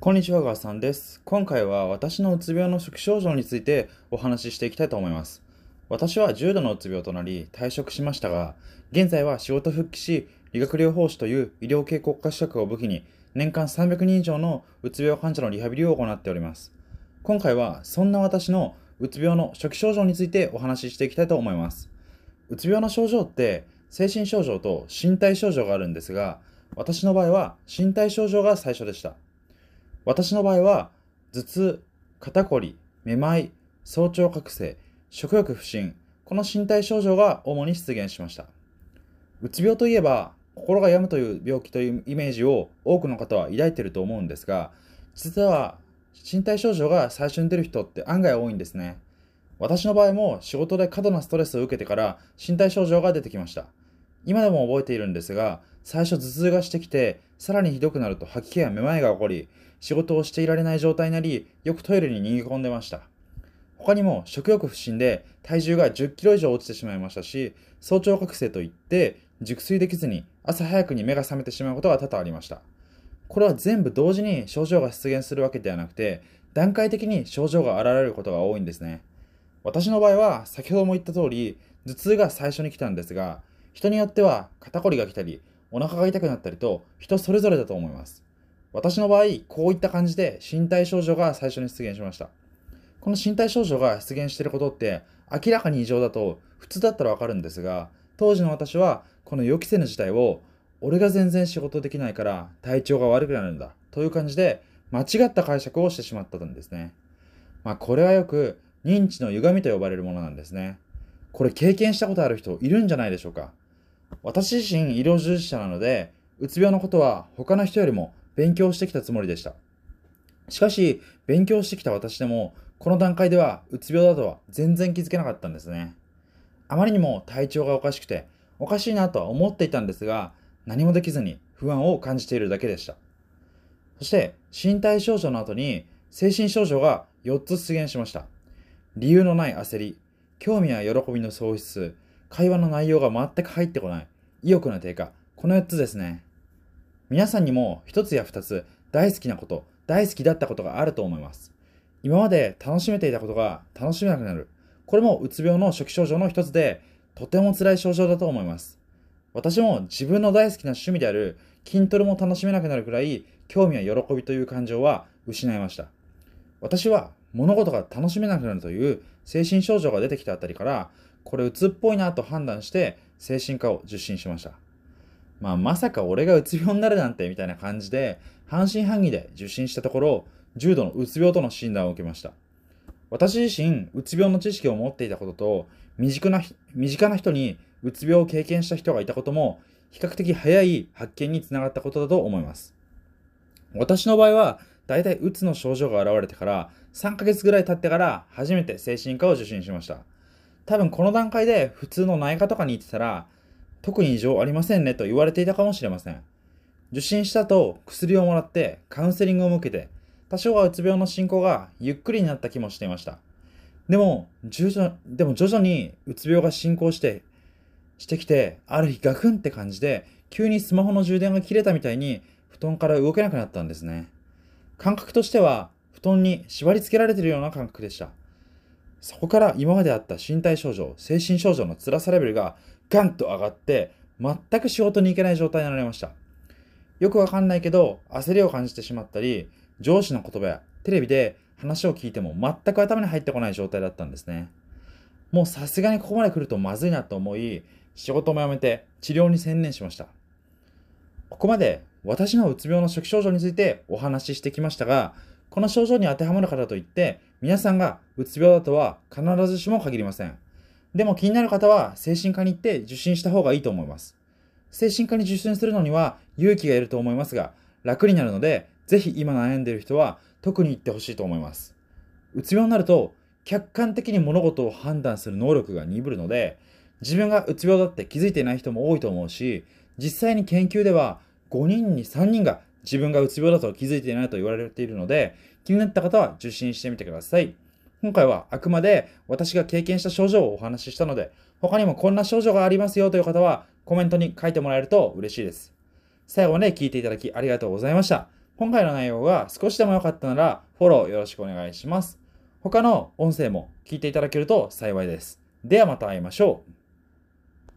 こんにちは、ガーさんです。今回は私のうつ病の初期症状についてお話ししていきたいと思います。私は重度のうつ病となり退職しましたが、現在は仕事復帰し、理学療法士という医療系国家資格を武器に、年間300人以上のうつ病患者のリハビリを行っております。今回はそんな私のうつ病の初期症状についてお話ししていきたいと思います。うつ病の症状って精神症状と身体症状があるんですが、私の場合は身体症状が最初でした。私の場合は頭痛、肩こり、めまい、早朝覚醒、食欲不振、この身体症状が主に出現しました。うつ病といえば心が病むという病気というイメージを多くの方は抱いていると思うんですが、実は身体症状が最初に出る人って案外多いんですね。私の場合も仕事で過度なストレスを受けてから身体症状が出てきました。今でも覚えているんですが、最初頭痛がしてきて、さらにひどくなると吐き気やめまいが起こり、仕事をしていられない状態になり、よくトイレに逃げ込んでました。他にも食欲不振で体重が10キロ以上落ちてしまいましたし、早朝覚醒といって熟睡できずに朝早くに目が覚めてしまうことが多々ありました。これは全部同時に症状が出現するわけではなくて、段階的に症状が現れることが多いんですね。私の場合は先ほども言った通り、頭痛が最初に来たんですが、人によっては肩こりが来たり、お腹が痛くなったりと人それぞれだと思います。私の場合、こういった感じで身体症状が最初に出現しました。この身体症状が出現していることって明らかに異常だと普通だったらわかるんですが、当時の私はこの予期せぬ事態を俺が全然仕事できないから体調が悪くなるんだという感じで間違った解釈をしてしまったんですね。まあこれはよく認知の歪みと呼ばれるものなんですね。これ経験したことある人いるんじゃないでしょうか。私自身医療従事者なので、うつ病のことは他の人よりも勉強してきたつもりでした。しかし、勉強してきた私でも、この段階ではうつ病だとは全然気づけなかったんですね。あまりにも体調がおかしくて、おかしいなとは思っていたんですが、何もできずに不安を感じているだけでした。そして、身体症状の後に精神症状が4つ出現しました。理由のない焦り、興味や喜びの喪失、会話の内容が全く入ってこない、意欲の低下、この4つですね。皆さんにも1つや2つ大好きなこと、大好きだったことがあると思います。今まで楽しめていたことが楽しめなくなる。これもうつ病の初期症状の一つで、とても辛い症状だと思います。私も自分の大好きな趣味である筋トレも楽しめなくなるくらい、興味や喜びという感情は失いました。私は物事が楽しめなくなるという精神症状が出てきたあたりから、これうつっぽいなと判断して精神科を受診しました。まあまさか俺がうつ病になるなんてみたいな感じで半信半疑で受診したところ重度のうつ病との診断を受けました。私自身うつ病の知識を持っていたことと身近な身近な人にうつ病を経験した人がいたことも比較的早い発見につながったことだと思います。私の場合はだいたいうつの症状が現れてから3ヶ月ぐらい経ってから初めて精神科を受診しました。多分この段階で普通の内科とかに行ってたら特に異常ありませんねと言われていたかもしれません。受診した後、薬をもらってカウンセリングを受けて、多少はうつ病の進行がゆっくりになった気もしていました。でも、徐々でも徐々にうつ病が進行して、してきて、ある日ガクンって感じで、急にスマホの充電が切れたみたいに、布団から動けなくなったんですね。感覚としては、布団に縛り付けられてるような感覚でした。そこから今まであった身体症状、精神症状の辛さレベルがガンと上がって、全く仕事に行けない状態になりました。よくわかんないけど、焦りを感じてしまったり、上司の言葉やテレビで話を聞いても全く頭に入ってこない状態だったんですね。もうさすがにここまで来るとまずいなと思い、仕事も辞めて治療に専念しました。ここまで私のうつ病の初期症状についてお話ししてきましたが、この症状に当てはまる方といって、皆さんがうつ病だとは必ずしも限りません。でも気になる方は精神科に行って受診した方がいいと思います。精神科に受診するのには勇気がいると思いますが、楽になるので、ぜひ今悩んでいる人は特に行ってほしいと思います。うつ病になると、客観的に物事を判断する能力が鈍るので、自分がうつ病だって気づいていない人も多いと思うし、実際に研究では5人に3人が自分がうつ病だと気づいていないと言われているので、気になった方は受診してみてください。今回はあくまで私が経験した症状をお話ししたので、他にもこんな症状がありますよという方はコメントに書いてもらえると嬉しいです。最後まで聞いていただきありがとうございました。今回の内容が少しでも良かったならフォローよろしくお願いします。他の音声も聞いていただけると幸いです。ではまた会いましょう。